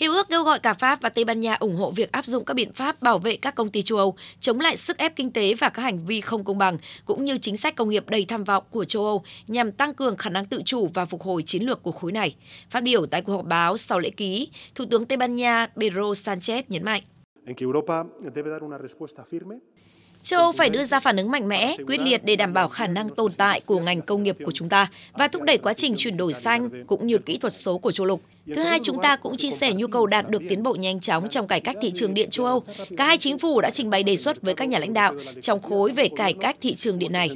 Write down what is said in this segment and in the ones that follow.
Hiệp ước kêu gọi cả Pháp và Tây Ban Nha ủng hộ việc áp dụng các biện pháp bảo vệ các công ty châu Âu, chống lại sức ép kinh tế và các hành vi không công bằng, cũng như chính sách công nghiệp đầy tham vọng của châu Âu nhằm tăng cường khả năng tự chủ và phục hồi chiến lược của khối này. Phát biểu tại cuộc họp báo sau lễ ký, Thủ tướng Tây Ban Nha Pedro Sánchez nhấn mạnh. Châu Âu phải đưa ra phản ứng mạnh mẽ, quyết liệt để đảm bảo khả năng tồn tại của ngành công nghiệp của chúng ta và thúc đẩy quá trình chuyển đổi xanh cũng như kỹ thuật số của châu lục. Thứ hai, chúng ta cũng chia sẻ nhu cầu đạt được tiến bộ nhanh chóng trong cải cách thị trường điện châu Âu. Cả hai chính phủ đã trình bày đề xuất với các nhà lãnh đạo trong khối về cải cách thị trường điện này.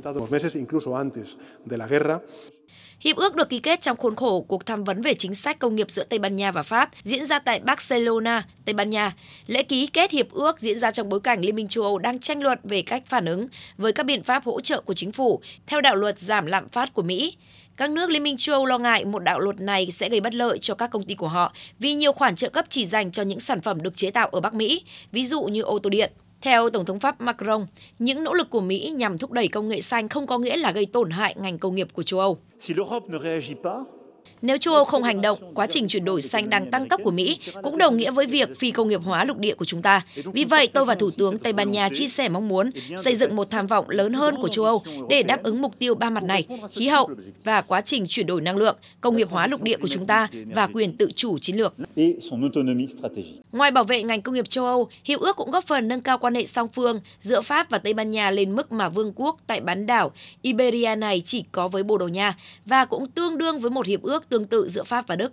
Hiệp ước được ký kết trong khuôn khổ cuộc tham vấn về chính sách công nghiệp giữa Tây Ban Nha và Pháp diễn ra tại Barcelona, Tây Ban Nha. Lễ ký kết hiệp ước diễn ra trong bối cảnh Liên minh châu Âu đang tranh luận về cách phản ứng với các biện pháp hỗ trợ của chính phủ theo đạo luật giảm lạm phát của Mỹ. Các nước Liên minh châu Âu lo ngại một đạo luật này sẽ gây bất lợi cho các công ty của họ vì nhiều khoản trợ cấp chỉ dành cho những sản phẩm được chế tạo ở Bắc Mỹ, ví dụ như ô tô điện. Theo Tổng thống Pháp Macron, những nỗ lực của Mỹ nhằm thúc đẩy công nghệ xanh không có nghĩa là gây tổn hại ngành công nghiệp của châu Âu. Nếu châu Âu không hành động, quá trình chuyển đổi xanh đang tăng tốc của Mỹ cũng đồng nghĩa với việc phi công nghiệp hóa lục địa của chúng ta. Vì vậy, tôi và Thủ tướng Tây Ban Nha chia sẻ mong muốn xây dựng một tham vọng lớn hơn của châu Âu để đáp ứng mục tiêu ba mặt này, khí hậu và quá trình chuyển đổi năng lượng, công nghiệp hóa lục địa của chúng ta và quyền tự chủ chiến lược. Ngoài bảo vệ ngành công nghiệp châu Âu, hiệp ước cũng góp phần nâng cao quan hệ song phương giữa Pháp và Tây Ban Nha lên mức mà vương quốc tại bán đảo Iberia này chỉ có với Bồ Đào Nha và cũng tương đương với một hiệp ước tương tự giữa Pháp và Đức.